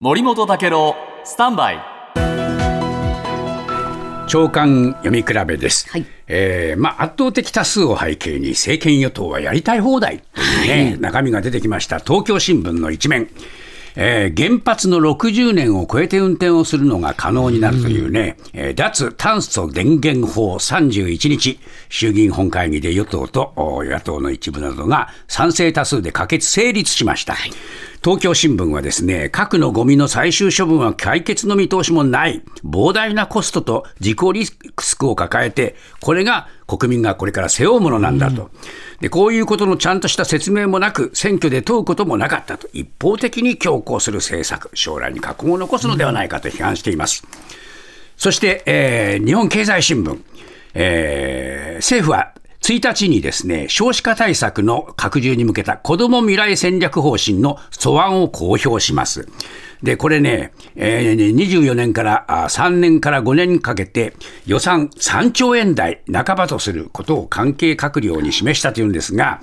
森本武郎スタンバイ。長官読み比べです、はい。えーまあ、圧倒的多数を背景に政権与党はやりたい放題という、ね中身が出てきました東京新聞の一面、えー原発の60年を超えて運転をするのが可能になるというね、えー脱炭素電源法31日。衆議院本会議で与党とお野党の一部などが賛成多数で可決成立しました。東京新聞はですね、核のゴミの最終処分は解決の見通しもない、膨大なコストと自己リスクを抱えて、これが国民がこれから背負うものなんだと。で、こういうことのちゃんとした説明もなく、選挙で問うこともなかったと、一方的に強行する政策、将来に禍根を残すのではないかと批判しています。そして、えー日本経済新聞、えー政府は1日にですね、少子化対策の拡充に向けた子ども未来戦略方針の素案を公表します。で、これね、えー24年から3年から5年にかけて予算3兆円台半ばとすることを関係閣僚に示したというんですが、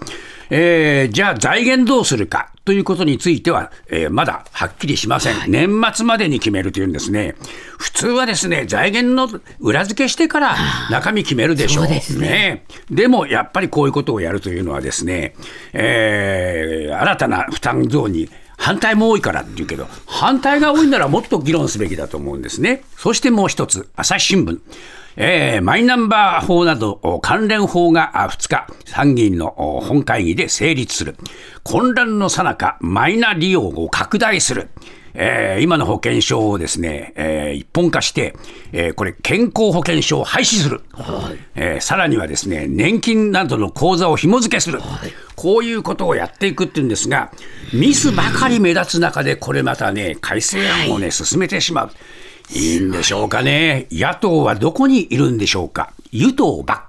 えーじゃあ財源どうするかということについては、えーまだはっきりしません。年末までに決めるというんですね。普通はですね、財源の裏付けしてから中身決めるでしょう。そうですねでもやっぱりこういうことをやるというのはですね、えー新たな負担増に反対も多いからっていうけど、反対が多いならもっと議論すべきだと思うんですね。そしてもう一つ、朝日新聞。えーマイナンバー法など関連法が2日、参議院の本会議で成立する。混乱の最中、マイナ利用を拡大する。えー今の保険証をですね、えー一本化して、えーこれ健康保険証を廃止する、えーさらにはですね、年金などの口座を紐付けする、こういうことをやっていくっていうんですが、ミスばかり目立つ中で、これまたね、改正案をね、進めてしまう。いいんでしょうかね。野党はどこにいるんでしょうか。与党ばっ